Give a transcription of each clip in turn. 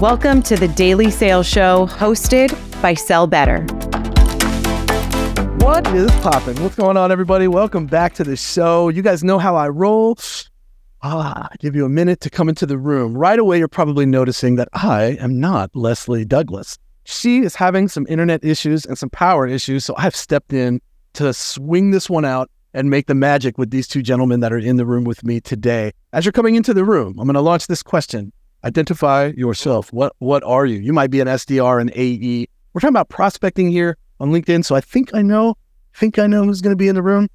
Welcome to the Daily Sales Show hosted by Sell Better. What is popping? What's going on, everybody? Welcome back to the show. You guys know how I roll. Ah, I give you a minute to come into the room. Right away, you're probably noticing that I am not Leslie Douglas. She is having some internet issues and some power issues, so I've stepped in to swing this one out and make the magic with these two gentlemen that are in the room with me today. As you're coming into the room, I'm going to launch this question. Identify yourself. What what are you? You might be an SDR, an AE. We're talking about prospecting here on LinkedIn, so I think I know, think I know who's going to be in the room.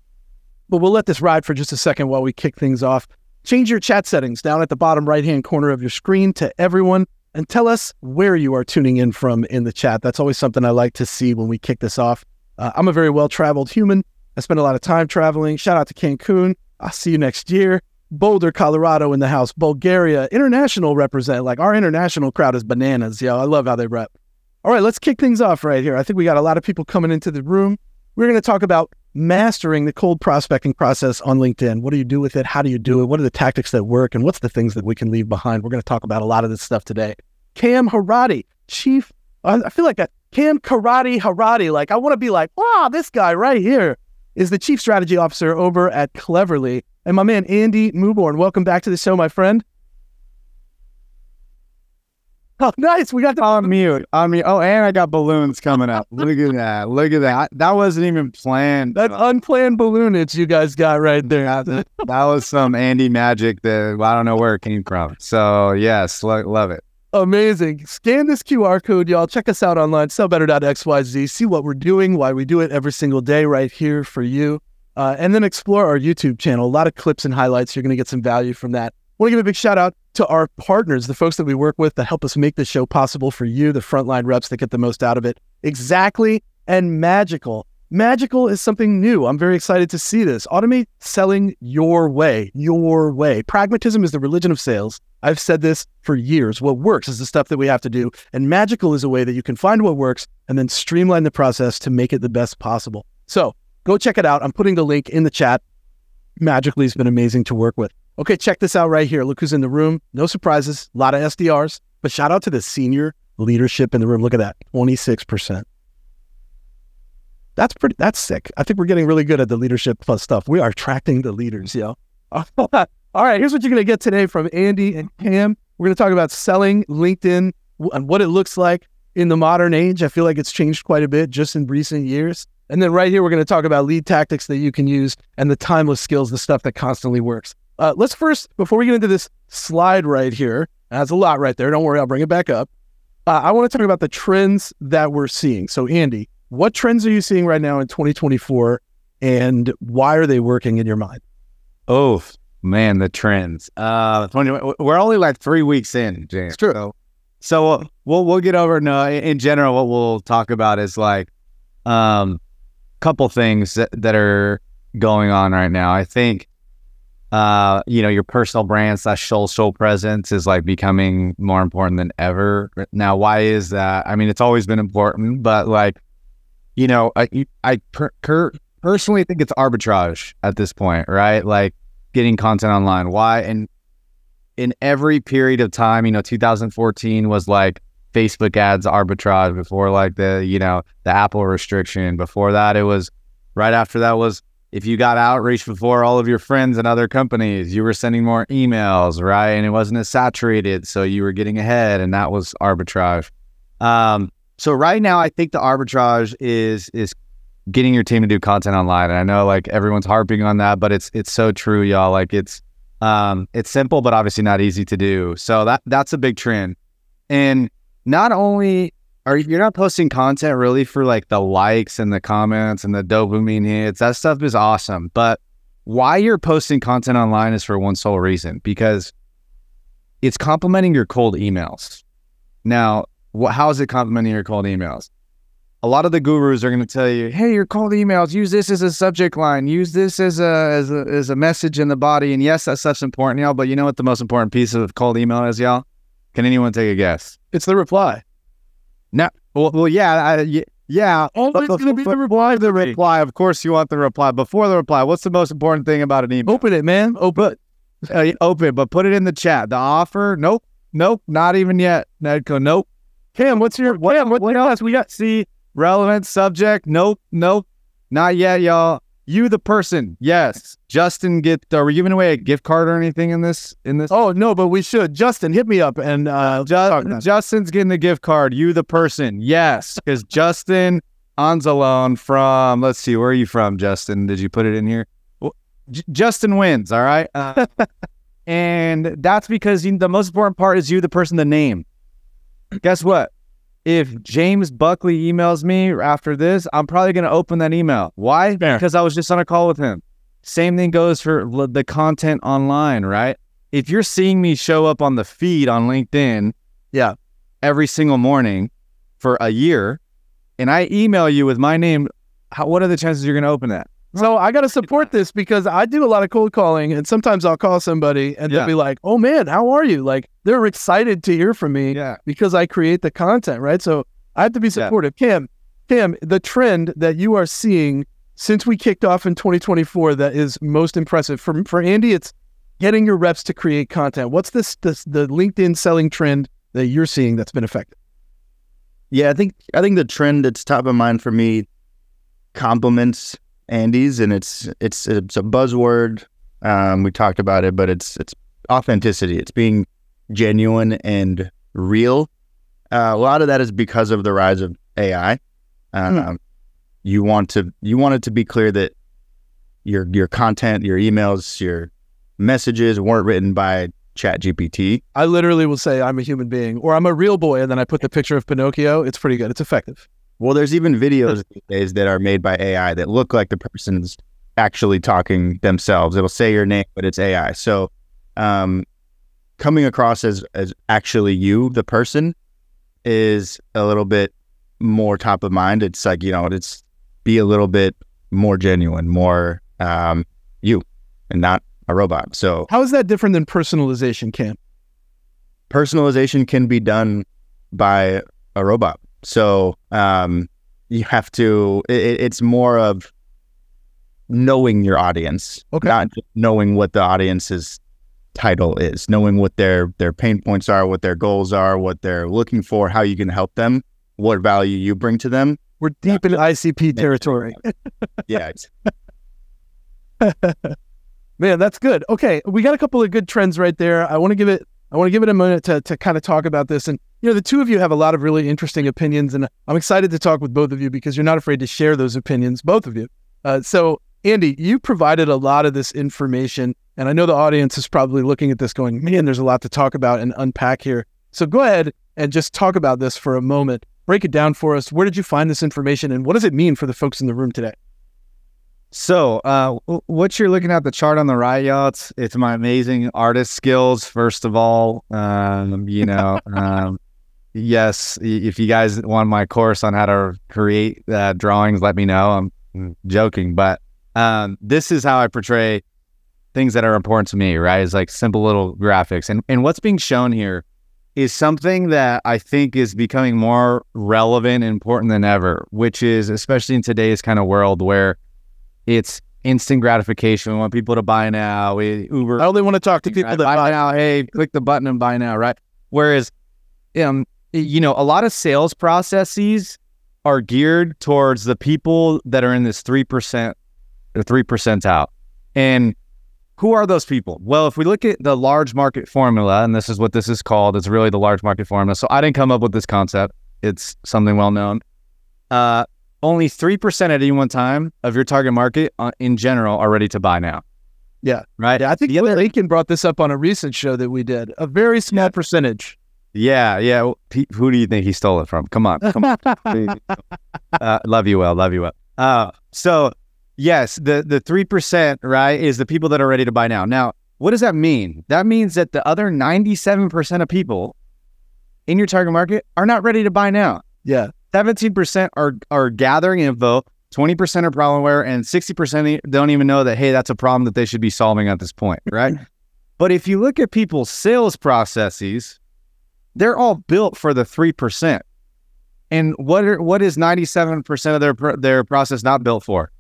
But we'll let this ride for just a second while we kick things off. Change your chat settings down at the bottom right hand corner of your screen to everyone and tell us where you are tuning in from in the chat. That's always something I like to see when we kick this off. Uh, I'm a very well traveled human. I spend a lot of time traveling. Shout out to Cancun. I'll see you next year. Boulder, Colorado in the house. Bulgaria, international represent. Like our international crowd is bananas. Yo, I love how they rep. All right, let's kick things off right here. I think we got a lot of people coming into the room. We're going to talk about mastering the cold prospecting process on LinkedIn. What do you do with it? How do you do it? What are the tactics that work? And what's the things that we can leave behind? We're going to talk about a lot of this stuff today. Cam Harati, Chief, I feel like that Cam Karate Harati. Like, I want to be like, wow, this guy right here is the Chief Strategy Officer over at Cleverly. And my man, Andy Mewborn. welcome back to the show, my friend. Oh, nice. We got the on mute. On mute. Oh, and I got balloons coming up. Look at that. Look at that. That wasn't even planned. That unplanned balloonage you guys got right there. that, that was some Andy magic that I don't know where it came from. So, yes, lo- love it. Amazing. Scan this QR code, y'all. Check us out online, sellbetter.xyz. See what we're doing, why we do it every single day right here for you. Uh, and then explore our YouTube channel. A lot of clips and highlights. You're going to get some value from that want to give a big shout out to our partners, the folks that we work with that help us make this show possible for you, the frontline reps that get the most out of it. Exactly and magical. Magical is something new. I'm very excited to see this. Automate selling your way, your way. Pragmatism is the religion of sales. I've said this for years. What works is the stuff that we have to do. And magical is a way that you can find what works and then streamline the process to make it the best possible. So go check it out. I'm putting the link in the chat. Magically has been amazing to work with. Okay, check this out right here. Look who's in the room. No surprises, a lot of SDRs, but shout out to the senior leadership in the room. Look at that 26%. That's pretty, that's sick. I think we're getting really good at the leadership plus stuff. We are attracting the leaders, yo. All right, here's what you're going to get today from Andy and Cam. We're going to talk about selling LinkedIn and what it looks like in the modern age. I feel like it's changed quite a bit just in recent years. And then right here, we're going to talk about lead tactics that you can use and the timeless skills, the stuff that constantly works. Uh, let's first, before we get into this slide right here, that's a lot right there. Don't worry, I'll bring it back up. Uh, I want to talk about the trends that we're seeing. So, Andy, what trends are you seeing right now in 2024 and why are they working in your mind? Oh, man, the trends. Uh, 20, we're only like three weeks in, James. It's true. So, so we'll, we'll get over. No, in general, what we'll talk about is like um, couple things that, that are going on right now. I think uh, you know, your personal brand slash social presence is like becoming more important than ever. Now, why is that? I mean, it's always been important, but like, you know, I, I per, per, personally think it's arbitrage at this point, right? Like getting content online. Why? And in every period of time, you know, 2014 was like Facebook ads arbitrage before like the, you know, the Apple restriction. Before that, it was right after that was if you got outreach before all of your friends and other companies, you were sending more emails, right? And it wasn't as saturated. So you were getting ahead and that was arbitrage. Um, so right now I think the arbitrage is is getting your team to do content online. And I know like everyone's harping on that, but it's it's so true, y'all. Like it's um it's simple, but obviously not easy to do. So that that's a big trend. And not only are you're not posting content really for like the likes and the comments and the dopamine hits. That stuff is awesome. But why you're posting content online is for one sole reason because it's complementing your cold emails. Now, wh- how is it complementing your cold emails? A lot of the gurus are going to tell you, "Hey, your cold emails, use this as a subject line, use this as a as a as a message in the body." And yes, that stuff's important, y'all. But you know what the most important piece of cold email is, y'all? Can anyone take a guess? It's the reply. No, well, well yeah, I, yeah. Always going to be the reply. The reply, of course, you want the reply. Before the reply, what's the most important thing about an email? Open it, man. Open. Uh, open, but put it in the chat. The offer, nope. nope, not even yet. Nedco, nope. Cam, what's your What, Cam, what, what, else we got? See, relevant subject. Nope, nope, not yet, y'all. You, the person, yes. Justin, get. Are we giving away a gift card or anything in this? In this? Oh no, but we should. Justin, hit me up and uh. Justin's getting the gift card. You, the person, yes, because Justin Anzalone from. Let's see, where are you from, Justin? Did you put it in here? Well, J- Justin wins. All right, uh, and that's because you, the most important part is you, the person, the name. Guess what? If James Buckley emails me after this, I'm probably going to open that email. Why? Fair. Because I was just on a call with him. Same thing goes for the content online, right? If you're seeing me show up on the feed on LinkedIn, Yeah. every single morning for a year, and I email you with my name, how, what are the chances you're going to open that? So I got to support this because I do a lot of cold calling, and sometimes I'll call somebody and they'll be like, "Oh man, how are you?" Like they're excited to hear from me Yeah. because I create the content, right? So I have to be Yeah. supportive. Cam, Cam, the trend that you are seeing since we kicked off in 2024 that is most impressive for for Andy, it's getting your reps to create content. What's this, this the LinkedIn selling trend that you're seeing that's been effective? Yeah, I think I think the trend that's top of mind for me complements Andy's, and it's it's it's a buzzword. Um, we talked about it, but it's it's authenticity. It's being genuine and real. Uh, a lot of that is because of the rise of AI. Um, You want to you want it to be clear that your your content, your emails, your messages weren't written by Chat GPT. I literally will say I'm a human being or I'm a real boy, and then I put the picture of Pinocchio. It's pretty good. It's effective. Well, there's even videos these days that are made by AI that look like the person's actually talking themselves. It'll say your name, but it's AI. So, um, coming across as as actually you, the person, is a little bit more top of mind. It's like you know, it's be a little bit more genuine, more um, you, and not a robot. So, How is that different than personalization, Cam? personalization can be done by a robot. So um, you have to. It, it's more of knowing your audience, Okay. not just knowing what the audience's title is, knowing what their their pain points are, what their goals are, what they're looking for, how you can help them, what value you bring to them. We're deep in ICP territory. Yeah, Man, that's good. Okay, we got a couple of good trends right there. I want to give it I want to give it a minute to to kind of talk about this and you know, the two of you have a lot of really interesting opinions and I'm excited to talk with both of you because you're not afraid to share those opinions, both of you. Uh, so, Andy, you provided a lot of this information and I know the audience is probably looking at this going, "Man, there's a lot to talk about and unpack here." So, go ahead and just talk about this for a moment. Break it down for us. Where did you find this information and what does it mean for the folks in the room today? So, uh, what you're looking at the chart on the right, y'all, it's, it's my amazing artist skills. First of all, um, you know, um, yes, if you guys want my course on how to create uh, drawings, let me know. I'm joking, but um, this is how I portray things that are important to me. Right? It's like simple little graphics, and and what's being shown here is something that I think is becoming more relevant and important than ever, which is especially in today's kind of world where it's instant gratification. We want people to buy now. We Uber I only want to talk to people that buy buy now. Hey, click the button and buy now, right? Whereas, um, you know, a lot of sales processes are geared towards the people that are in this three percent, the three percentile, and who are those people? Well, if we look at the large market formula, and this is what this is called, it's really the large market formula. So I didn't come up with this concept; it's something well known. Uh, only three percent at any one time of your target market, uh, in general, are ready to buy now. Yeah. Right. Yeah, I think The other- Lincoln brought this up on a recent show that we did. A very small percentage. Yeah, yeah. Well, Who do you think he stole it from? Come on, come on. uh, love you well, love you well. Uh, so yes, the the three percent right is the people that are ready to buy now. Now, what does that mean? That means that the other ninety seven percent of people in your target market are not ready to buy now. Yeah. Seventeen percent are are gathering info. Twenty percent are problem aware, and sixty percent don't even know that hey, that's a problem that they should be solving at this point, right? Mm-hmm. but if you look at people's sales processes, they're all built for the three percent. And what are what is ninety seven percent of their their process not built for?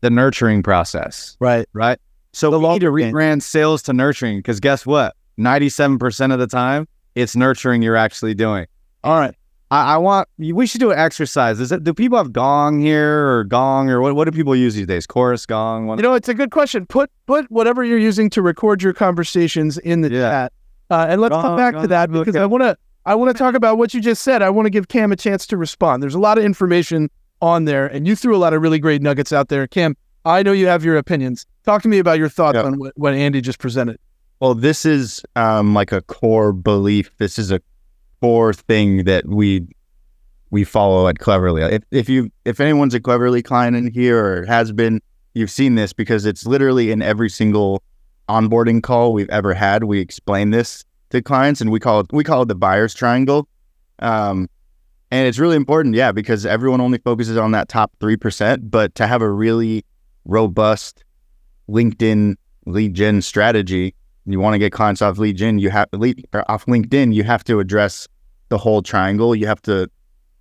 The nurturing process, Right. right? So The we need to rebrand sales to nurturing because guess what? Ninety seven percent of the time, it's nurturing you're actually doing. All right. I, I want we should do an exercise. Is it do people have gong here or gong or what what do people use these days? Chorus, gong, what, You know, it's a good question. Put put whatever you're using to record your conversations in the Yeah. chat, uh, and let's come Gong, back to that because I want to I want to talk about what you just said. I want to give Cam a chance to respond. There's a lot of information on there, and you threw a lot of really great nuggets out there, Cam. I know you have your opinions. Talk to me about your thoughts Yeah. on what, what Andy just presented. Well, this is um, like a core belief. This is a core thing that we we follow at Cleverly. If if you if anyone's a Cleverly client in here or has been, you've seen this because it's literally in every single onboarding call we've ever had. We explain this to clients, and we call it we call it the buyer's triangle. Um, and it's really important, yeah, because everyone only focuses on that top three percent. But to have a really robust LinkedIn lead gen strategy, you want to get clients off lead gen, you have lead off LinkedIn, you have to address the whole triangle. You have to,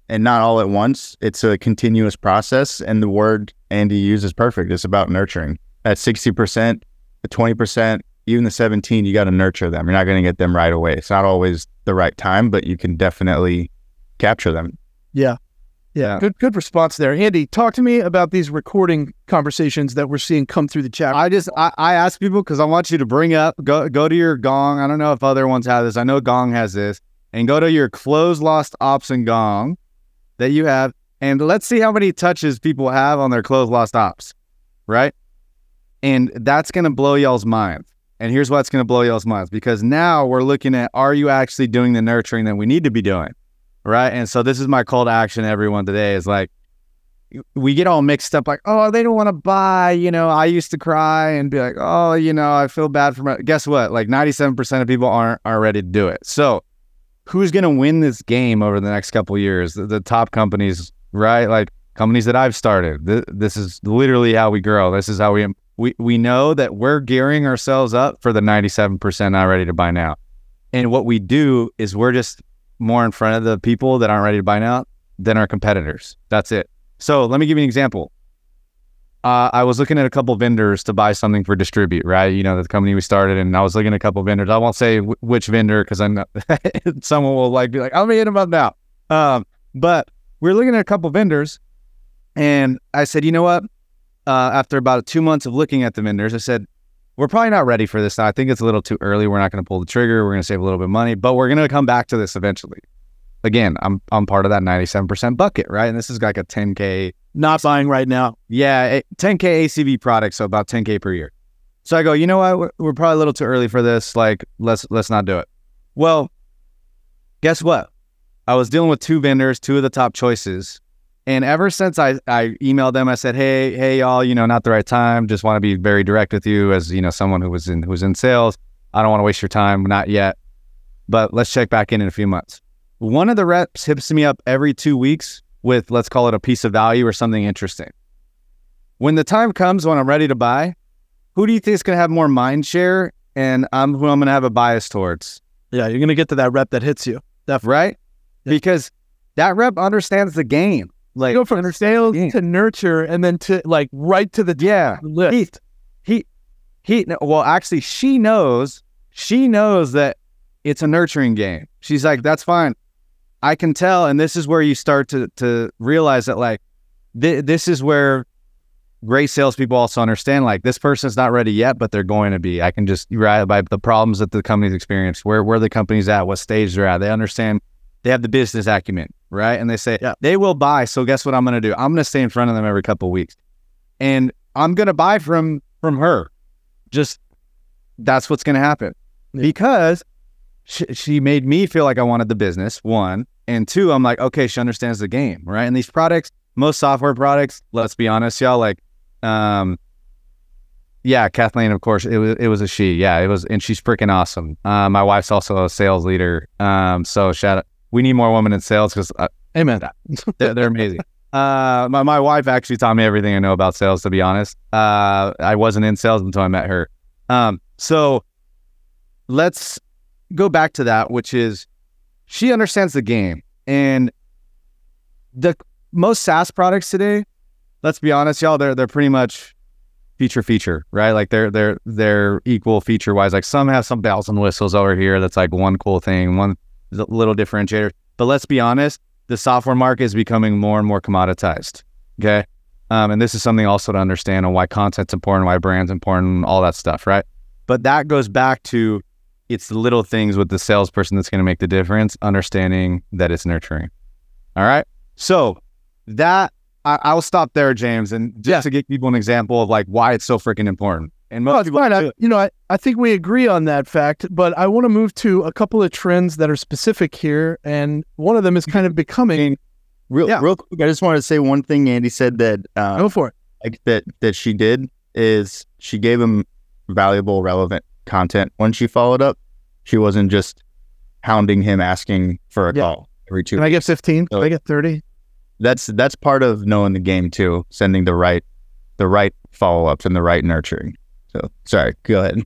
and not all at once. It's a continuous process. And the word Andy used is perfect. It's about nurturing. At sixty percent, the twenty percent, even the seventeen, you got to nurture them. You're not going to get them right away. It's not always the right time, but you can definitely capture them. Yeah. Yeah. Good good response there. Andy, talk to me about these recording conversations that we're seeing come through the chat. I just I, I ask people because I want you to bring up go go to your gong. I don't know if other ones have this. I know Gong has this, and go to your closed lost ops and Gong that you have, and let's see how many touches people have on their closed lost ops, right? And that's gonna blow y'all's minds. And here's what's gonna blow y'all's minds because now we're looking at are you actually doing the nurturing that we need to be doing, right? And so this is my call to action, to everyone today is like we get all mixed up like, oh, they don't want to buy. You know, I used to cry and be like, oh, you know, I feel bad for my. Guess what? Like 97% of people aren't are ready to do it. So, who's going to win this game over the next couple years? The, the top companies, right? Like companies that I've started. Th- this is literally how we grow. This is how we we we know that we're gearing ourselves up for the 97% not ready to buy now. And what we do is we're just more in front of the people that aren't ready to buy now than our competitors. That's it. So let me give you an example. Uh, I was looking at a couple vendors to buy something for distribute, right? You know, the company we started, and I was looking at a couple vendors. I won't say w- which vendor because I'm not, someone will like be like, "I'm hitting them up now." Um, but we are looking at a couple vendors, and I said, "You know what?" Uh, after about two months of looking at the vendors, I said, "We're probably not ready for this now. I think it's a little too early. We're not going to pull the trigger. We're going to save a little bit of money, but we're going to come back to this eventually." Again, I'm I'm part of that 97% bucket, right? And this is like a 10k Not buying right now. yeah, 10k ACV product, so about 10k per year. So I go, you know what? We're, we're probably a little too early for this. Like, let's let's not do it. Well, guess what? I was dealing with two vendors, two of the top choices, and ever since I I emailed them, I said, hey hey y'all, you know, not the right time. Just want to be very direct with you, as you know, someone who was in who was in sales. I don't want to waste your time, not yet, but let's check back in in a few months. One of the reps hits me up every two weeks with let's call it a piece of value or something interesting. When the time comes when I'm ready to buy, who do you think is going to have more mind share and I'm who I'm going to have a bias towards, Yeah, you're gonna get to that rep that hits you. right? Yeah. Because that rep understands the game. Like, You go from sales to nurture and then to like right to the yeah, list. he, he, no, well, actually, she knows, she knows that it's a nurturing game. She's like, that's fine. I can tell. And this is where you start to, to realize that, like, th- this is where great salespeople also understand, like, this person's not ready yet, but they're going to be. I can just, right, by the problems that the company's experienced, where, where the company's at, what stage they're at. They understand, they have the business acumen, right? And they say, Yeah. they will buy. So guess what I'm going to do? I'm going to stay in front of them every couple of weeks. And I'm going to buy from, from her just that's what's going to happen Yeah. because she, she made me feel like I wanted the business. One and two, I'm like, okay, she understands the game, right? And these products, most software products, let's be honest, y'all, like, um, yeah, Kathleen, of course, it was it was a she. Yeah, it was, and she's freaking awesome. Uh, my wife's also a sales leader. Um, so shout out. We need more women in sales because uh, Amen. they're, they're amazing. Uh, my, my wife actually taught me everything I know about sales, to be honest. Uh, I wasn't in sales until I met her. Um, so let's go back to that, which is she understands the game. And the most SaaS products today, let's be honest, y'all, they're, they're pretty much feature feature, right? Like they're they're they're equal feature wise. Like some have some bells and whistles over here. That's like one cool thing, one little differentiator. But let's be honest, the software market is becoming more and more commoditized. Okay. Um, and this is something also to understand on why content's important, why brand's important, all that stuff, right? But that goes back to it's the little things with the salesperson that's going to make the difference, understanding that it's nurturing. All right. So that I, will stop there, James, and just yeah. to give people an example of like why it's so freaking important. And most well, people, fine. I, you know, I, I think we agree on that fact, but I want to move to a couple of trends that are specific here, and one of them is kind of becoming. Real, yeah. real quick, I just wanted to say one thing. Andy said that uh, go for it. Like that that she did is she gave him valuable, relevant content when she followed up. She wasn't just hounding him asking for a yeah. call every two. Can I get fifteen? So, Can I get thirty? that's that's part of knowing the game too, sending the right the right follow ups and the right nurturing. So sorry, go ahead.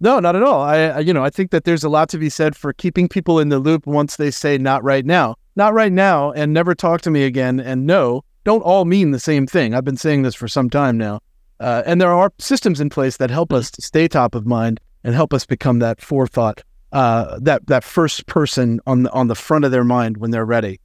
No, not at all. I, you know, I think that there's a lot to be said for keeping people in the loop once they say not right now, not right now, and never talk to me again. And no, don't all mean the same thing. I've been saying this for some time now, uh, and there are systems in place that help us to stay top of mind and help us become that forethought, uh, that that first person on the on the front of their mind when they're ready.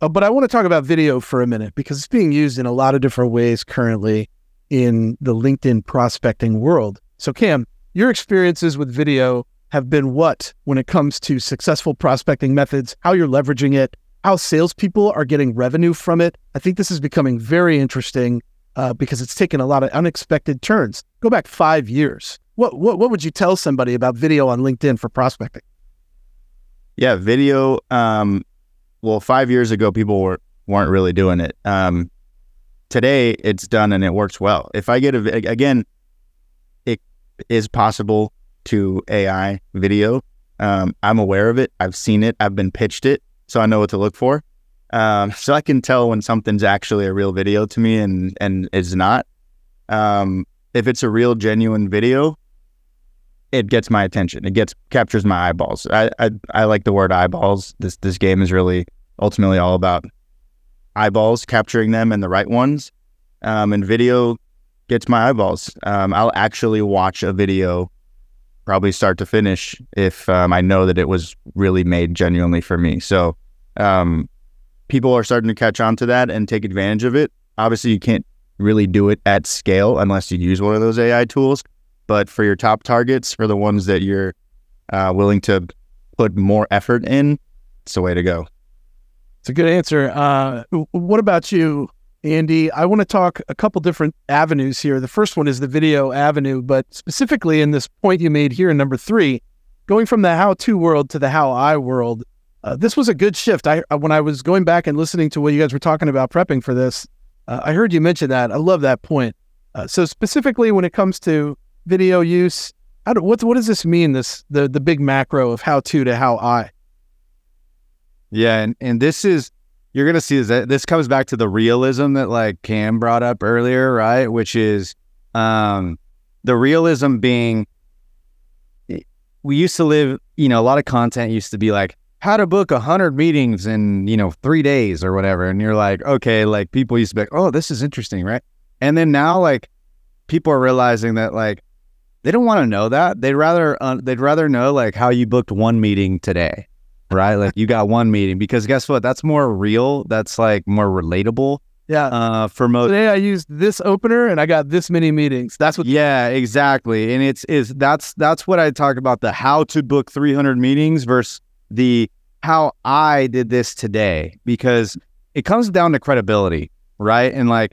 Uh, but I want to talk about video for a minute because it's being used in a lot of different ways currently in the LinkedIn prospecting world. So, Cam, your experiences with video have been what when it comes to successful prospecting methods, how you're leveraging it, how salespeople are getting revenue from it. I think this is becoming very interesting uh, because it's taken a lot of unexpected turns. Go back five years. What, what what would you tell somebody about video on LinkedIn for prospecting? Yeah, video um, well, five years ago, people were, weren't really doing it. Um, today, it's done and it works well. If I get a, again, it is possible to AI video. Um, I'm aware of it. I've seen it. I've been pitched it. So I know what to look for. Um, so I can tell when something's actually a real video to me and, and is not. Um, if it's a real, genuine video, it gets my attention. It gets captures my eyeballs. I, I I like the word eyeballs. This this game is really ultimately all about eyeballs, capturing them and the right ones. Um, and video gets my eyeballs. Um, I'll actually watch a video, probably start to finish, if um, I know that it was really made genuinely for me. So um, people are starting to catch on to that and take advantage of it. Obviously, you can't really do it at scale unless you use one of those AI tools. But for your top targets, for the ones that you're uh, willing to put more effort in, it's the way to go. It's a good answer. Uh, what about you, Andy? I want to talk a couple different avenues here. The first one is the video avenue, but specifically in this point you made here in number three, going from the how to world to the how I world. Uh, this was a good shift. I when I was going back and listening to what you guys were talking about prepping for this, uh, I heard you mention that. I love that point. Uh, so specifically when it comes to video use? How do, what what does this mean? This the the big macro of how to to how I. Yeah, and and this is you're gonna see is that this comes back to the realism that like Cam brought up earlier, right? Which is um the realism being we used to live, you know, a lot of content used to be like how to book a hundred meetings in, you know, three days or whatever. And you're like, okay, like people used to be like, oh, this is interesting, right? And then now like people are realizing that like they don't want to know that. They'd rather uh, they'd rather know like how you booked one meeting today, right? Like you got one meeting because guess what? That's more real. That's like more relatable. Yeah. Uh, for most today, I used this opener and I got this many meetings. That's what. Yeah, exactly. And it's is that's that's what I talk about the how to book 300 meetings versus the how I did this today because it comes down to credibility, right? And like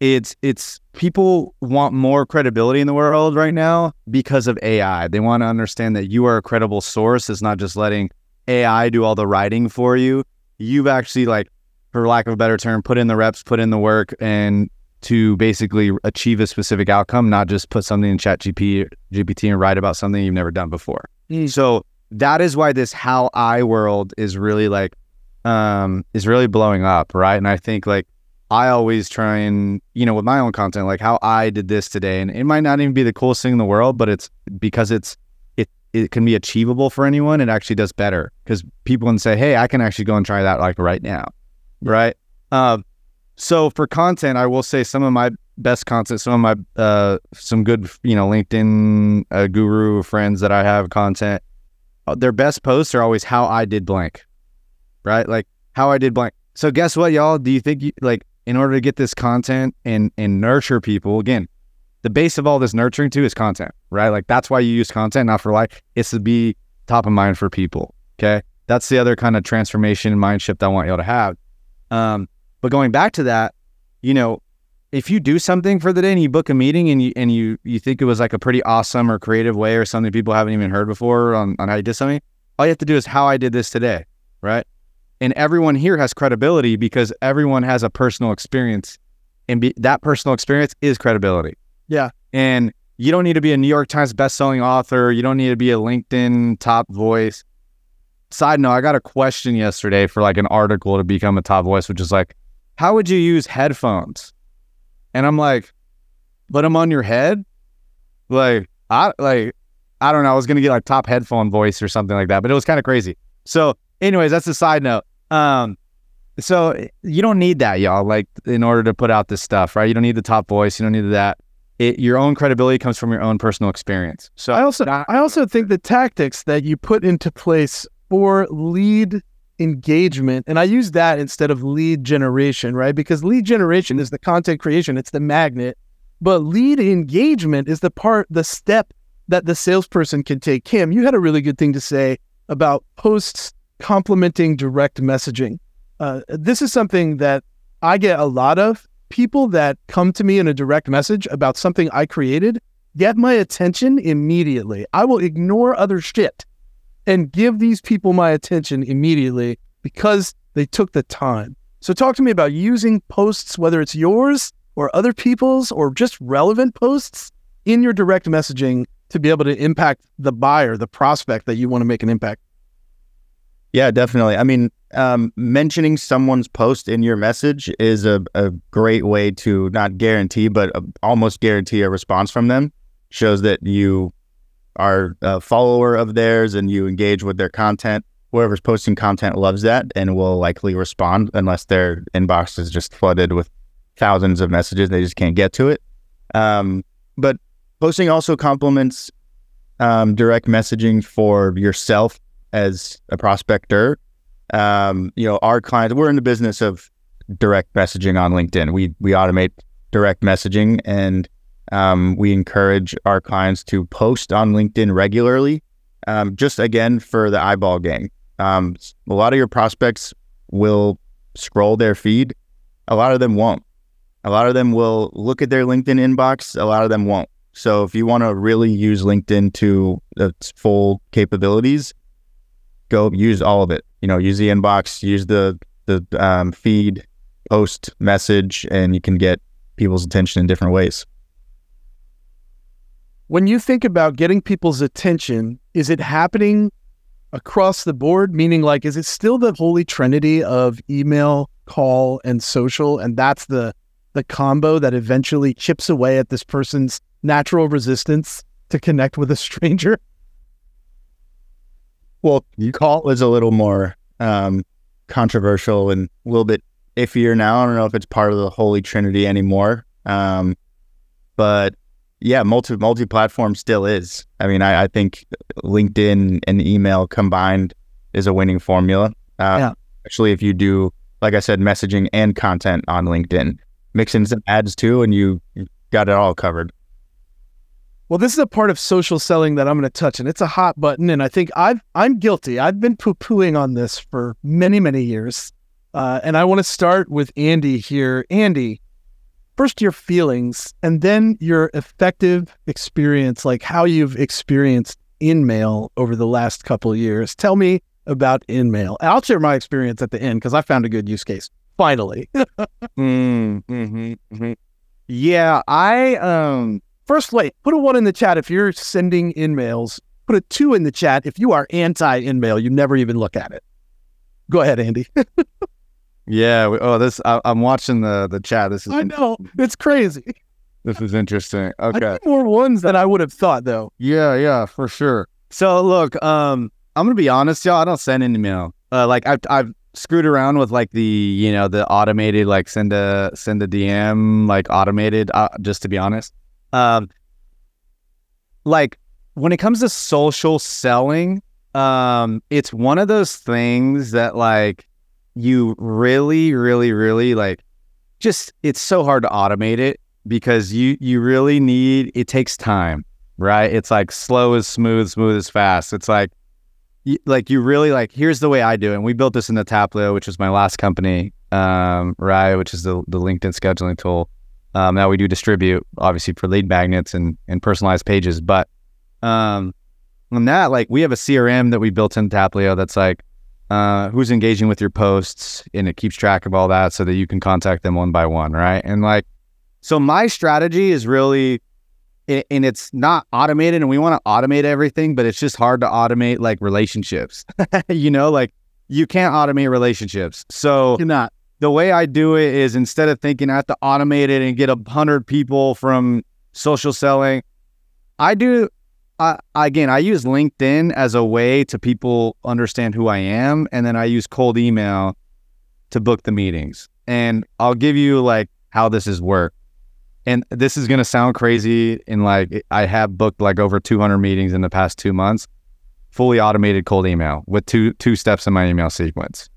it's it's people want more credibility in the world right now because of AI. They want to understand that you are a credible source. It's not just letting AI do all the writing for you. You've actually like, for lack of a better term, put in the reps, put in the work, and to basically achieve a specific outcome, not just put something in Chat GP, GPT and write about something you've never done before. Mm. So that is why this how I world is really like um is really blowing up, right? And I think like I always try and, you know, with my own content, like how I did this today. And it might not even be the coolest thing in the world, but it's because it's, it, it can be achievable for anyone. It actually does better because people can say, Hey, I can actually go and try that like right now. Right. Um, so for content, I will say some of my best content. Some of my uh, some good, you know, LinkedIn uh, guru friends that I have content. uh, Their best posts are always how I did blank, right? Like how I did blank. So guess what, y'all? Do you think you like in order to get this content and and nurture people again? The base of all this nurturing too is content, right? Like that's why you use content, not for like it's to be top of mind for people. Okay, that's the other kind of transformation and mind shift I want y'all to have. Um, but going back to that, you know, if you do something for the day and you book a meeting and you and you you think it was like a pretty awesome or creative way or something people haven't even heard before on, on how you did something, all you have to do is how I did this today, right? And everyone here has credibility because everyone has a personal experience, and be, that personal experience is credibility. Yeah. And you don't need to be a New York Times best-selling author. You don't need to be a LinkedIn top voice. Side note, I got a question yesterday for like an article to become a top voice, which is like, how would you use headphones? And I'm like, put them on your head? Like, I like, I don't know. I was gonna get like top headphone voice or something like that, but it was kind of crazy. So, anyways, that's a side note. Um, so you don't need that, y'all. Like, in order to put out this stuff, right? You don't need the top voice. You don't need that. It, your own credibility comes from your own personal experience. So I also not- I also think the tactics that you put into place for lead engagement, and I use that instead of lead generation, right? Because lead generation is the content creation, it's the magnet, but lead engagement is the part, the step that the salesperson can take. Cam, you had a really good thing to say about posts complementing direct messaging. Uh, this is something that I get a lot of people that come to me in a direct message about something I created get my attention immediately. I will ignore other shit and give these people my attention immediately because they took the time. So, talk to me about using posts, whether it's yours or other people's or just relevant posts in your direct messaging to be able to impact the buyer, the prospect that you want to make an impact. Yeah, definitely. I mean, um, mentioning someone's post in your message is a, a great way to not guarantee, but uh almost guarantee a response from them. Shows that you are a follower of theirs and you engage with their content. Whoever's posting content loves that and will likely respond unless their inbox is just flooded with thousands of messages. They just can't get to it. Um, but posting also complements um, direct messaging for yourself as a prospector. Um, you know, our clients, we're in the business of direct messaging on LinkedIn. We we automate direct messaging and um, we encourage our clients to post on LinkedIn regularly. Um, just again for the eyeball game. Um, a lot of your prospects will scroll their feed. A lot of them won't. A lot of them will look at their LinkedIn inbox. A lot of them won't. So if you want to really use LinkedIn to its full capabilities, go use all of it. You know, use the inbox, use the the um, feed, post, message, and you can get people's attention in different ways. When you think about getting people's attention, is it happening across the board? Meaning, like, is it still the holy trinity of email, call, and social? And that's the the combo that eventually chips away at this person's natural resistance to connect with a stranger? Well, you call is a little more um, controversial and a little bit iffier now. I don't know if it's part of the holy trinity anymore. Um, but yeah, multi multi platform still is. I mean, I, I think LinkedIn and email combined is a winning formula. Uh, Yeah. Especially if you do, like I said, messaging and content on LinkedIn, mix in some ads too, and you got it all covered. Well, this is a part of social selling that I'm going to touch, and it's a hot button. And I think I've I'm guilty. I've been poo pooing on this for many many years, uh, and I want to start with Andy here. Andy, first your feelings, and then your effective experience, like how you've experienced InMail over the last couple of years. Tell me about InMail. And I'll share my experience at the end because I found a good use case. Finally, Mm, mhm, mhm. Yeah, I um first, wait, put a one in the chat if you're sending InMails. Put a two in the chat if you are anti InMail. You never even look at it. Go ahead, Andy. yeah. we- Oh, this I, I'm watching the the chat. This is I know it's crazy. this is interesting. Okay. more ones than I would have thought, though. Yeah, yeah, for sure. So look, um, I'm gonna be honest, y'all. I don't send an email. Uh, like I've I've screwed around with like the you know the automated like send a send a DM like automated uh, just to be honest. Um, like when it comes to social selling, um, it's one of those things that like you really, really, really like just it's so hard to automate it because you you really need it takes time, right? It's like slow is smooth, smooth is fast. It's like like you really like here's the way I do it. And we built this in the Taplio, which was my last company, um, right, which is the the LinkedIn scheduling tool. Um, that we do distribute obviously for lead magnets and and personalized pages, but um, on that, like we have a CRM that we built in Taplio that's like uh, who's engaging with your posts and it keeps track of all that so that you can contact them one by one, right? And like, so my strategy is really, and it's not automated, and we want to automate everything, but it's just hard to automate like relationships. you know, like you can't automate relationships. So You're not. The way I do it is instead of thinking I have to automate it and get a hundred people from social selling, I do. I, again, I use LinkedIn as a way to people understand who I am, and then I use cold email to book the meetings. And I'll give you like how this has worked. And this is gonna sound crazy. And like I have booked like over 200 meetings in the past two months, fully automated cold email with two two steps in my email sequence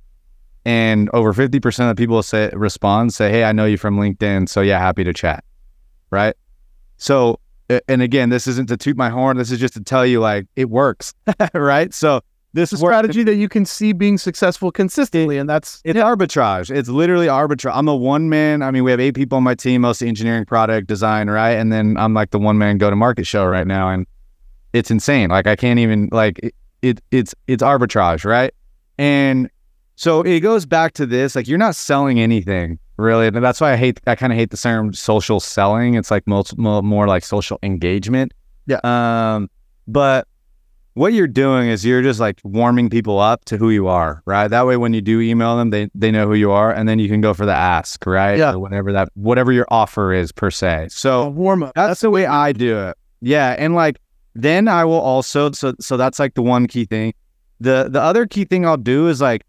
and over 50% of people say respond say hey i know you from linkedin so yeah happy to chat. Right? So and again this isn't to toot my horn this is just to tell you like it works right? So this a is where strategy that you can see being successful consistently, and that's it's arbitrage. It's literally arbitrage. I'm a one man i mean we have eight people on my team mostly engineering product design right? And then i'm like the one man go to market show right now and it's insane. Like i can't even like it, it it's it's arbitrage right? And so it goes back to this like you're not selling anything really and that's why i hate i kind of hate the term social selling it's like most, mo- more like social engagement Yeah. um but what you're doing is you're just like warming people up to who you are right that way when you do email them they they know who you are and then you can go for the ask right Yeah. or whatever that whatever your offer is per se so a warm up. that's the way I do it. Yeah, and like then I will also so so that's like the one key thing. The the other key thing I'll do is like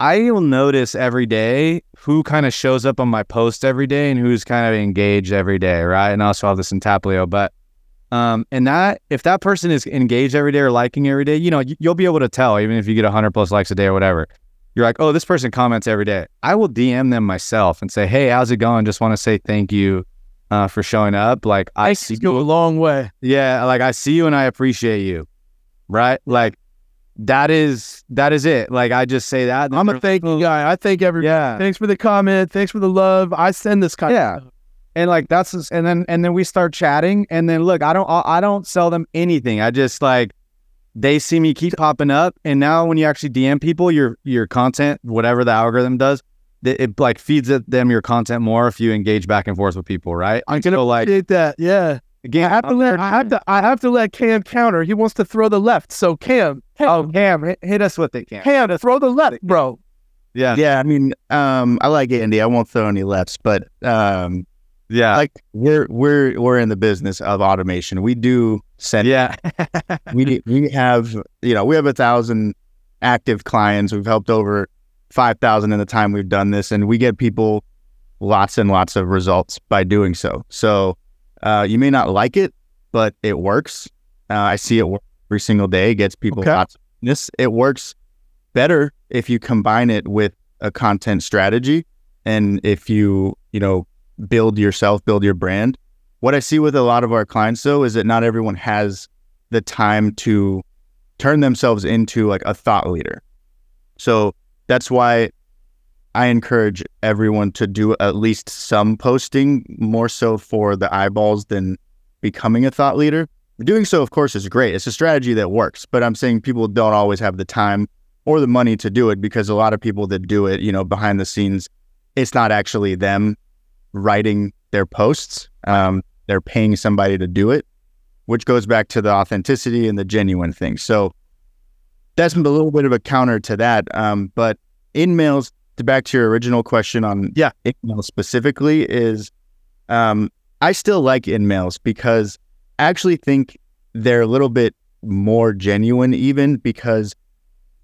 I will notice every day who kind of shows up on my post every day and who's kind of engaged every day, right? And I also have this in Taplio, but um and that if that person is engaged every day or liking every day, you know, you'll be able to tell even if you get 100 plus likes a day or whatever. You're like, "Oh, this person comments every day." I will DM them myself and say, "Hey, how's it going? Just want to say thank you uh, for showing up. Like I see go a long way. yeah, like I see you and I appreciate you. Right? Like that is that is it. Like I just say that. I'm a thank you guy. I thank everybody. Yeah. Thanks for the comment. Thanks for the love. I send this kind Yeah. And like that's just- and then and then we start chatting and then look, I don't I don't sell them anything. I just like they see me keep popping up and now when you actually DM people your your content whatever the algorithm does it, it like feeds it, them your content more if you engage back and forth with people, right? I'm gonna So, like that. Yeah. I have to let I have to I have to let Cam counter. He wants to throw the left. So Cam, oh Cam, hit, hit us with it, Cam. Cam to throw the left, bro. Yeah, Yeah, I mean, um, I like Andy. I won't throw any lefts, but um, yeah, like we're we're we're in the business of automation. We do send. yeah. We we have you know we have a thousand active clients. We've helped over five thousand in the time we've done this, and we get people lots and lots of results by doing so. So uh, you may not like it, but it works. Uh, I see it work every single day. It gets people Okay. lots of business. It works better if you combine it with a content strategy, and if you you know build yourself, build your brand. What I see with a lot of our clients though is that not everyone has the time to turn themselves into like a thought leader. So that's why I encourage everyone to do at least some posting, more so for the eyeballs than becoming a thought leader. Doing so, of course, is great. It's a strategy that works, but I'm saying people don't always have the time or the money to do it because a lot of people that do it, you know, behind the scenes, it's not actually them writing their posts. Um, they're paying somebody to do it, which goes back to the authenticity and the genuine thing. So that's a little bit of a counter to that. Um, but InMails, back to your original question on Yeah. email specifically, is um, I still like InMails because I actually think they're a little bit more genuine, even because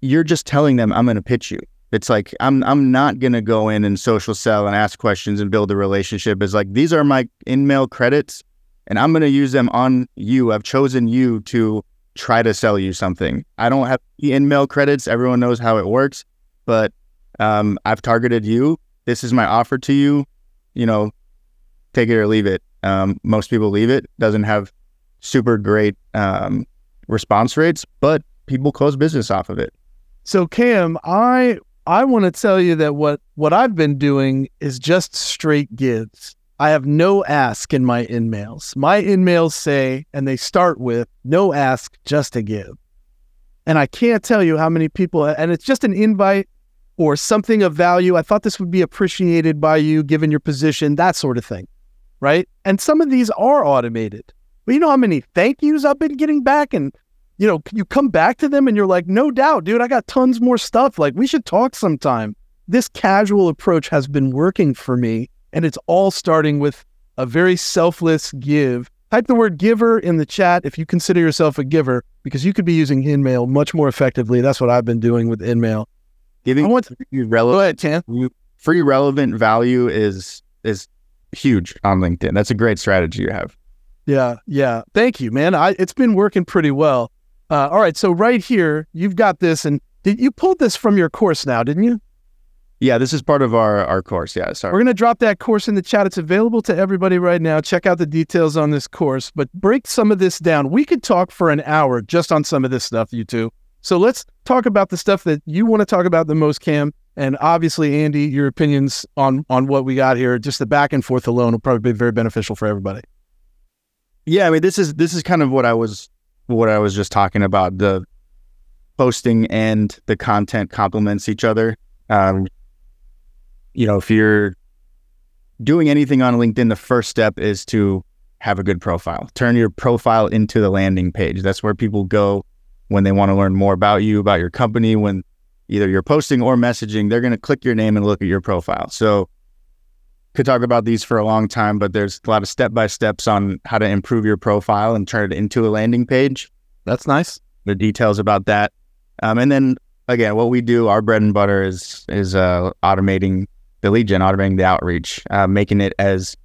you're just telling them, I'm going to pitch you. It's like I'm I'm not gonna go in and social sell and ask questions and build a relationship. It's like these are my in-mail credits, and I'm gonna use them on you. I've chosen you to try to sell you something. I don't have the in-mail credits. Everyone knows how it works, but um, I've targeted you. This is my offer to you. You know, take it or leave it. Um, most people leave it. Doesn't have super great um, response rates, but people close business off of it. So Cam, I I want to tell you that what what I've been doing is just straight gives. I have no ask in my in-mails. My in-mails say, and they start with no ask, just a give. And I can't tell you how many people, and it's just an invite or something of value. I thought this would be appreciated by you given your position, that sort of thing. Right. And some of these are automated. But you know how many thank yous I've been getting back and you know, you come back to them and you're like, no doubt, dude, I got tons more stuff. Like, we should talk sometime. This casual approach has been working for me. And it's all starting with a very selfless give. Type the word giver in the chat if you consider yourself a giver, because you could be using InMail much more effectively. That's what I've been doing with InMail. Giving I want free relevant, Go ahead, free relevant value is is huge on LinkedIn. That's a great strategy you have. Yeah, yeah. Thank you, man. I, it's been working pretty well. Uh, all right, so right here, you've got this, and did you pulled this from your course now, didn't you? Yeah, this is part of our our course. Yeah, sorry. We're going to drop that course in the chat. It's available to everybody right now. Check out the details on this course, but break some of this down. We could talk for an hour just on some of this stuff, you two. So let's talk about the stuff that you want to talk about the most, Cam. And obviously, Andy, your opinions on on what we got here, just the back and forth alone, will probably be very beneficial for everybody. Yeah, I mean, this is this is kind of what I was what I was just talking about. The posting and the content complements each other. Um, you know, if you're doing anything on LinkedIn, the first step is to have a good profile. Turn your profile into the landing page. That's where people go when they want to learn more about you, about your company, when either you're posting or messaging, they're going to click your name and look at your profile. So could talk about these for a long time, but there's a lot of step by steps on how to improve your profile and turn it into a landing page. That's nice. The details about that, um, and then again, what we do, our bread and butter is is uh, automating the lead gen, automating the outreach, uh, making it as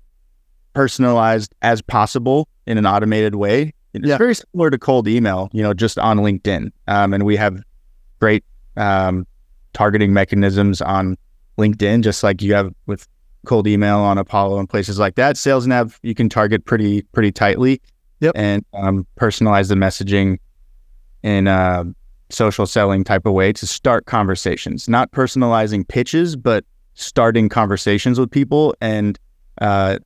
personalized as possible in an automated way. It's Yeah. very similar to cold email, you know, just on LinkedIn, um, and we have great um, targeting mechanisms on LinkedIn, just like you have with cold email on Apollo and places like that. Sales Nav you can target pretty pretty tightly, Yep. and um, personalize the messaging in a social selling type of way to start conversations. Not personalizing pitches, but starting conversations with people and uh,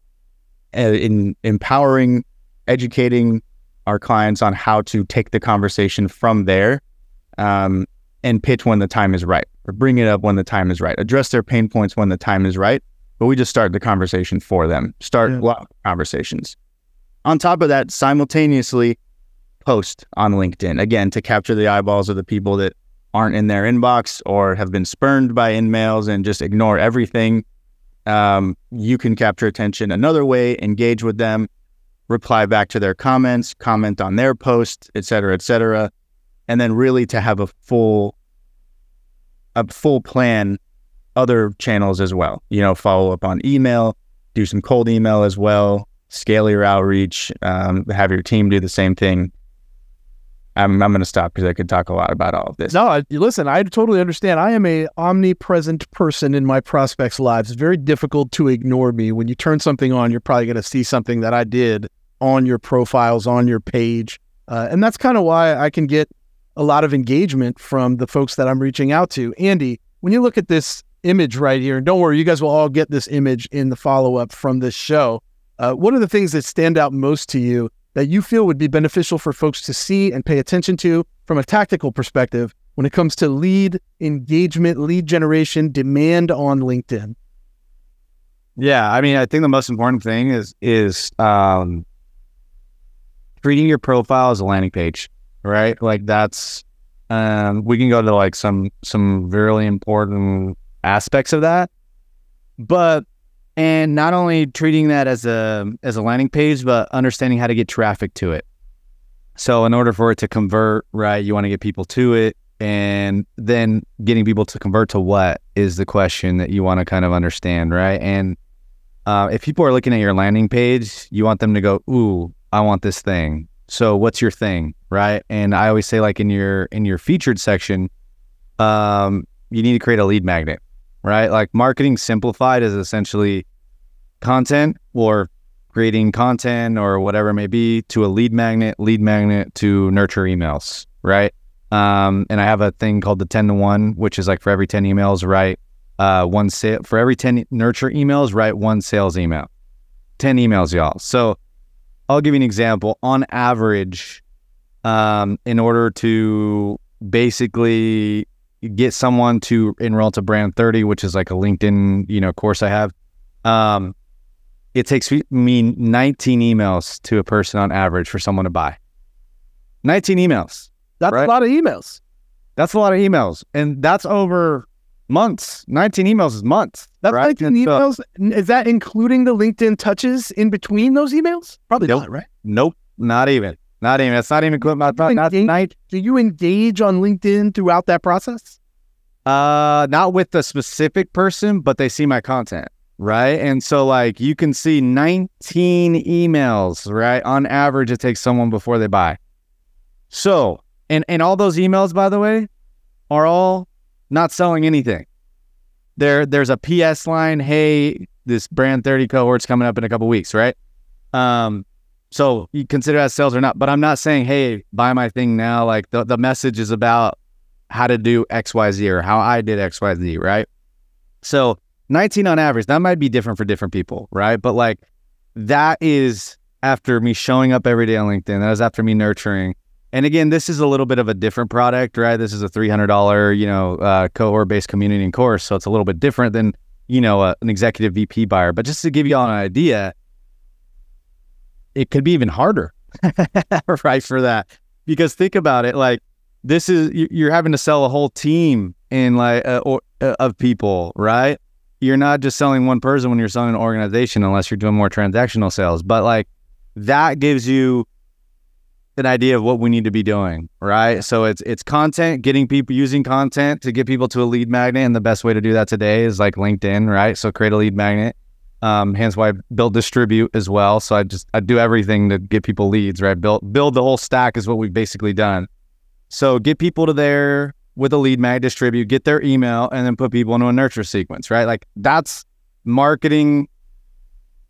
in empowering, educating our clients on how to take the conversation from there um, and pitch when the time is right, or bring it up when the time is right, address their pain points when the time is right. But we just start the conversation for them, start Yeah. conversations. On top of that, simultaneously post on LinkedIn again to capture the eyeballs of the people that aren't in their inbox or have been spurned by InMails and just ignore everything. Um, you can capture attention another way, engage with them, reply back to their comments, comment on their post, et cetera, et cetera. And then really to have a full a full plan other channels as well. You know, follow up on email, do some cold email as well, scale your outreach, um, have your team do the same thing. I'm, I'm going to stop because I could talk a lot about all of this. No, I, listen, I totally understand. I am a omnipresent person in my prospects' lives. It's very difficult to ignore me. When you turn something on, you're probably going to see something that I did on your profiles, on your page. Uh, and that's kind of why I can get a lot of engagement from the folks that I'm reaching out to. Andy, when you look at this image right here, and don't worry, you guys will all get this image in the follow up from this show. Uh, what are the things that stand out most to you that you feel would be beneficial for folks to see and pay attention to from a tactical perspective when it comes to lead engagement, lead generation, demand on LinkedIn? Yeah, I mean, I think the most important thing is is um, treating your profile as a landing page, right? Like that's um, we can go to like some some really important aspects of that, but and not only treating that as a as a landing page, but understanding how to get traffic to it. So in order for it to convert, right, you want to get people to it. And then getting people to convert to what is the question that you want to kind of understand, right? And uh, if people are looking at your landing page, you want them to go, "Ooh, I want this thing." So, what's your thing, right? And I always say, like in your in your featured section, um, you need to create a lead magnet, right? Like marketing simplified is essentially content or creating content or whatever it may be to a lead magnet, lead magnet to nurture emails, right? Um, and I have a thing called the 10 to 1, which is like for every 10 emails, write uh, one sale. For every 10 nurture emails, write one sales email. 10 emails, y'all. So I'll give you an example. On average, um, in order to basically get someone to enroll to Brand 30, which is like a LinkedIn, you know, course I have, um, it takes me 19 emails to a person on average for someone to buy. 19 emails. That's right? a lot of emails. That's a lot of emails. And that's over months. 19 emails is months. That's right? 19 and emails. So, is that including the LinkedIn touches in between those emails? Probably nope. not, right? Nope. Not even. Not even. It's not even not, not night. Do you engage on LinkedIn throughout that process? Uh, not with the specific person, but they see my content right? And so, like, you can see 19 emails, right? On average, it takes someone before they buy. So, and, and all those emails, by the way, are all not selling anything. There, there's a PS line. Hey, this brand 30 cohort's coming up in a couple weeks, right? Um, so you consider that sales or not, but I'm not saying, hey, buy my thing now. Like the, the message is about how to do XYZ or how I did XYZ, right? So 19 on average. That might be different for different people, right? But like that is after me showing up every day on LinkedIn. That is after me nurturing. And again, this is a little bit of a different product, right? This is a $300, you know, uh, cohort-based community and course. So it's a little bit different than, you know, uh, an executive VP buyer. But just to give you all an idea, it could be even harder, right, for that. Because think about it, like this is, you're having to sell a whole team in like, uh, or, uh, of people, right? you're not just selling one person when you're selling an organization unless you're doing more transactional sales. But like that gives you an idea of what we need to be doing, right? So it's it's content, getting people using content to get people to a lead magnet, and the best way to do that today is like LinkedIn, right? So create a lead magnet. Um, hence why I build distribute as well. So I just I do everything to get people leads, right? Build build the whole stack is what we've basically done. So get people to there, with a lead mag distribute, get their email, and then put people into a nurture sequence, right? Like that's marketing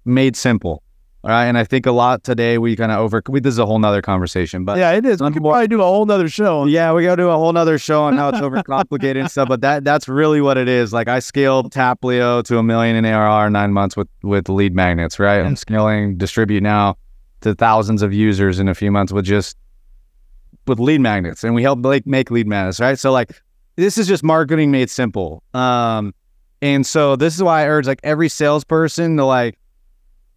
made simple. All right. And I think a lot today we kind of over we, this is a whole nother conversation. But yeah, it is. We could probably do a whole nother show. Yeah, we gotta do a whole nother show on how it's overcomplicated and stuff. But that that's really what it is. Like I scaled Taplio to a million in ARR nine months with with lead magnets, right? I'm scaling distribute now to thousands of users in a few months with just with lead magnets and we help like make lead magnets, right? So like this is just marketing made simple. Um, and so this is why I urge like every salesperson to like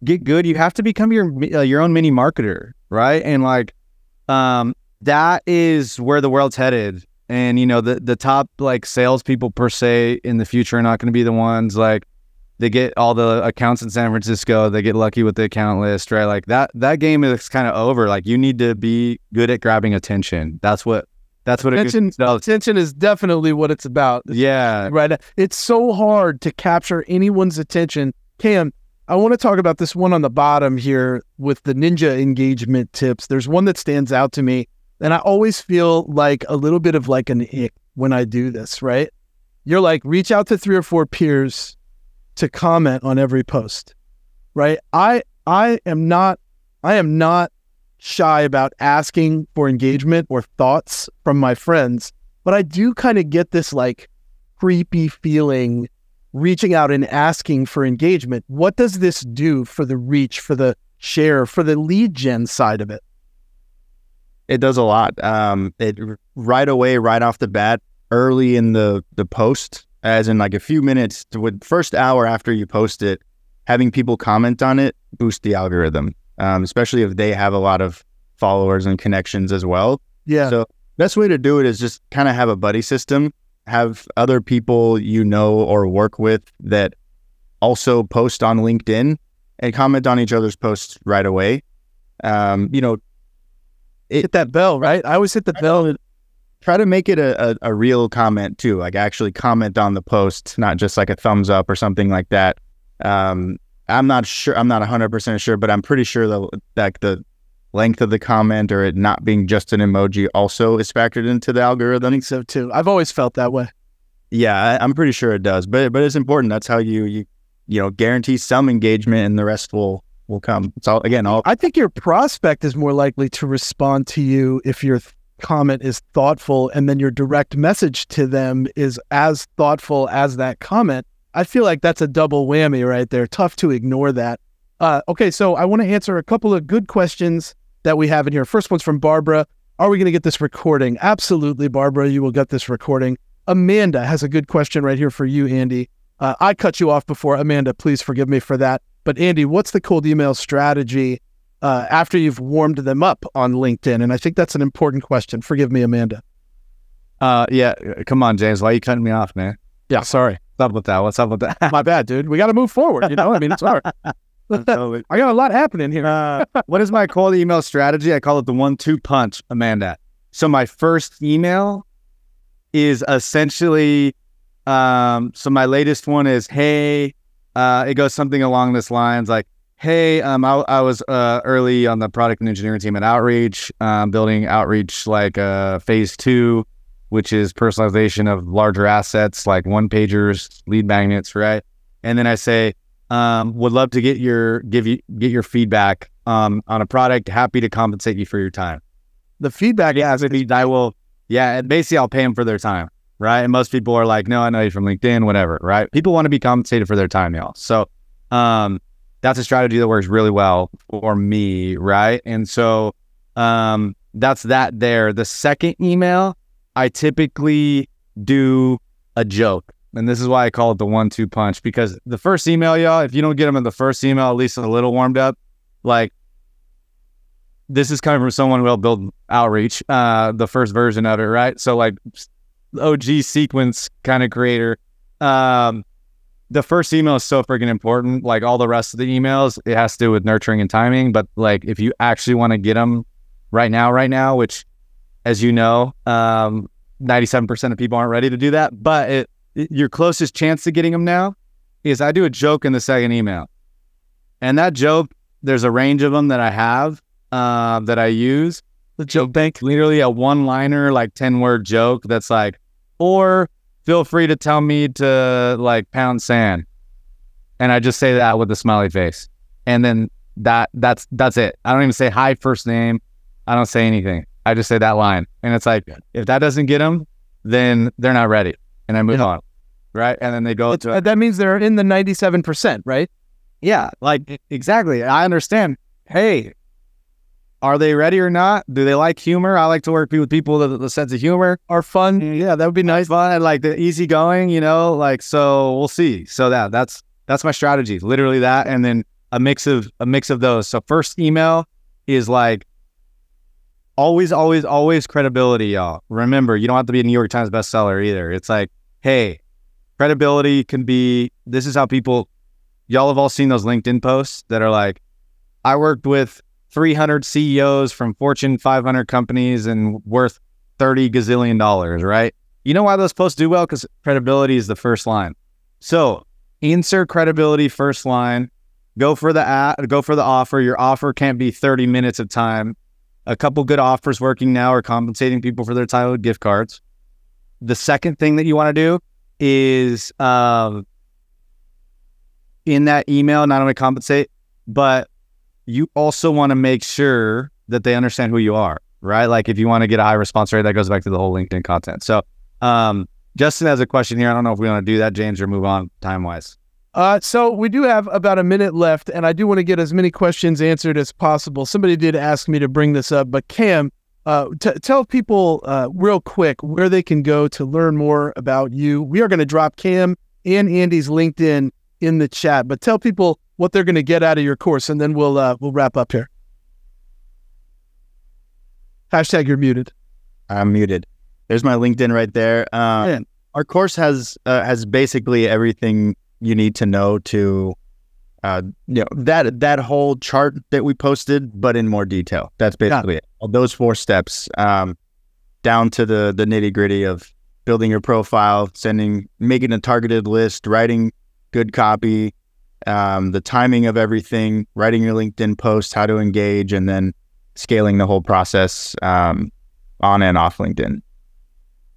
get good. You have to become your uh, your own mini marketer, right? And like um, that is where the world's headed. And you know the the top like salespeople per se in the future are not going to be the ones like they get all the accounts in San Francisco. They get lucky with the account list, right? Like that that game is kind of over. Like you need to be good at grabbing attention. That's what that's what attention. Attention is definitely what it's about. Yeah, right. It's so hard to capture anyone's attention. Cam, I want to talk about this one on the bottom here with the ninja engagement tips. There's one that stands out to me, and I always feel like a little bit of like an ick when I do this. Right? You're like reach out to three or four peers to comment on every post. Right? I I am not I am not shy about asking for engagement or thoughts from my friends, but I do kind of get this like creepy feeling reaching out and asking for engagement. What does this do for the reach, for the share, for the lead gen side of it? It does a lot. Um, it right away, right off the bat, early in the the post, as in like a few minutes to with first hour after you post it, having people comment on it boost the algorithm, um, especially if they have a lot of followers and connections as well. Yeah. So best way to do it is just kind of have a buddy system, have other people you know or work with that also post on LinkedIn and comment on each other's posts right away. Um, you know, it, hit that bell, right? I always hit the bell try to make it a, a, a real comment too. Like actually comment on the post, not just like a thumbs up or something like that. Um, I'm not sure. I'm not 100 percent sure, but I'm pretty sure that like the length of the comment or it not being just an emoji also is factored into the algorithm. I think so too. I've always felt that way. Yeah, I, I'm pretty sure it does. But but it's important. That's how you you you know guarantee some engagement, and the rest will will come. It's all again all I think your prospect is more likely to respond to you if your th- comment is thoughtful and then your direct message to them is as thoughtful as that comment. I feel like that's a double whammy right there. Tough to ignore that. Uh, okay, so I want to answer a couple of good questions that we have in here. First one's from Barbara. Are we going to get this recording? Absolutely, Barbara. You will get this recording. Amanda has a good question right here for you, Andy. Uh, I cut you off before. Amanda, please forgive me for that. But Andy, what's the cold email strategy uh, after you've warmed them up on LinkedIn? And I think that's an important question. Forgive me, Amanda. Uh, yeah. Come on, James. Why are you cutting me off, man? Yeah, sorry. What's up with that? What's up with that? My bad, dude. We got to move forward. You know, I mean, it's hard. I got a lot happening here. Uh, what is my cold email strategy? I call it the one-two punch, Amanda. So my first email is essentially, um, so my latest one is, hey, uh, it goes something along this lines like, hey, um, I, I was uh, early on the product and engineering team at Outreach, um, building Outreach like uh, phase two, which is personalization of larger assets like one pagers, lead magnets, right? And then I say, um, would love to get your give you get your feedback um, on a product. Happy to compensate you for your time. the feedback Yeah, the- I will. Yeah, and basically I'll pay them for their time, right? And most people are like, no, I know you from LinkedIn, whatever, right? People want to be compensated for their time, y'all. So, um, that's a strategy that works really well for me, right? And so, um, that's that there. The second email, I typically do a joke. And this is why I call it the one two punch because the first email, y'all, if you don't get them in the first email, at least a little warmed up, like this is coming from someone who will build outreach, uh, the first version of it, right? So like OG sequence kind of creator. Um, the first email is so freaking important. Like all the rest of the emails, it has to do with nurturing and timing. But like if you actually want to get them right now, right now, which as you know, um, 97% of people aren't ready to do that. But it- your closest chance to getting them now is I do a joke in the second email. And that joke, there's a range of them that I have uh, that I use. the joke bank. Literally a one liner, like 10 word joke that's like, or feel free to tell me to like pound sand. And I just say that with a smiley face. And then that that's that's it. I don't even say hi first name. I don't say anything. I just say that line. And it's like, if that doesn't get them, then they're not ready. And I move Yeah. on. Right. And then they go It's- to that means they're in the 97%, right? yeah, like exactly. I understand. Hey, are they ready or not? Do they like humor? I like to work with people with a sense of humor. Are fun. Mm, yeah, that would be nice. Fun and like the easygoing, you know, like so we'll see. So that that's that's my strategy. Literally that and then a mix of a mix of those. So first email is like always, always, always credibility, y'all. Remember, you don't have to be a New York Times bestseller either. It's like, hey, credibility can be this is how people y'all have all seen those LinkedIn posts that are like, I worked with 300 CEOs from Fortune 500 companies and worth 30 gazillion dollars, right? You know why those posts do well? Because credibility is the first line. So insert credibility first line. Go for the ad, go for the offer. Your offer can't be 30 minutes of time. A couple good offers working now are compensating people for their title gift cards. The second thing that you want to do is um, in that email, not only compensate, but you also want to make sure that they understand who you are, right? Like if you want to get a high response rate, that goes back to the whole LinkedIn content. So, um, Justin has a question here. I don't know if we want to do that, James, or move on time wise. Uh, so we do have about a minute left, and I do want to get as many questions answered as possible. Somebody did ask me to bring this up, but Cam, uh, t- tell people uh, real quick where they can go to learn more about you. We are going to drop Cam and Andy's LinkedIn in the chat, but tell people what they're going to get out of your course, and then we'll uh, we'll wrap up here. Hashtag you're muted. I'm muted. There's my LinkedIn right there. Uh, Our course has uh, has basically everything you need to know to, uh, you know, that that whole chart that we posted, but in more detail. That's basically it. All Those four steps. Um, down to the the nitty gritty of building your profile, sending, making a targeted list, writing good copy, um, the timing of everything, writing your LinkedIn post, how to engage, and then scaling the whole process um, on and off LinkedIn.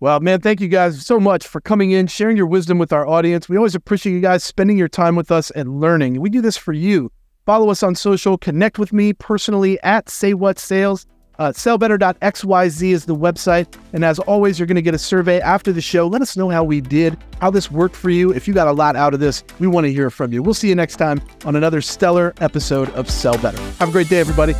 Well, man, thank you guys so much for coming in, sharing your wisdom with our audience. We always appreciate you guys spending your time with us and learning. We do this for you. Follow us on social, connect with me personally at Say What Sales. Uh, sellbetter.xyz is the website. And as always, you're going to get a survey after the show. Let us know how we did, how this worked for you. If you got a lot out of this, we want to hear from you. We'll see you next time on another stellar episode of Sell Better. Have a great day, everybody.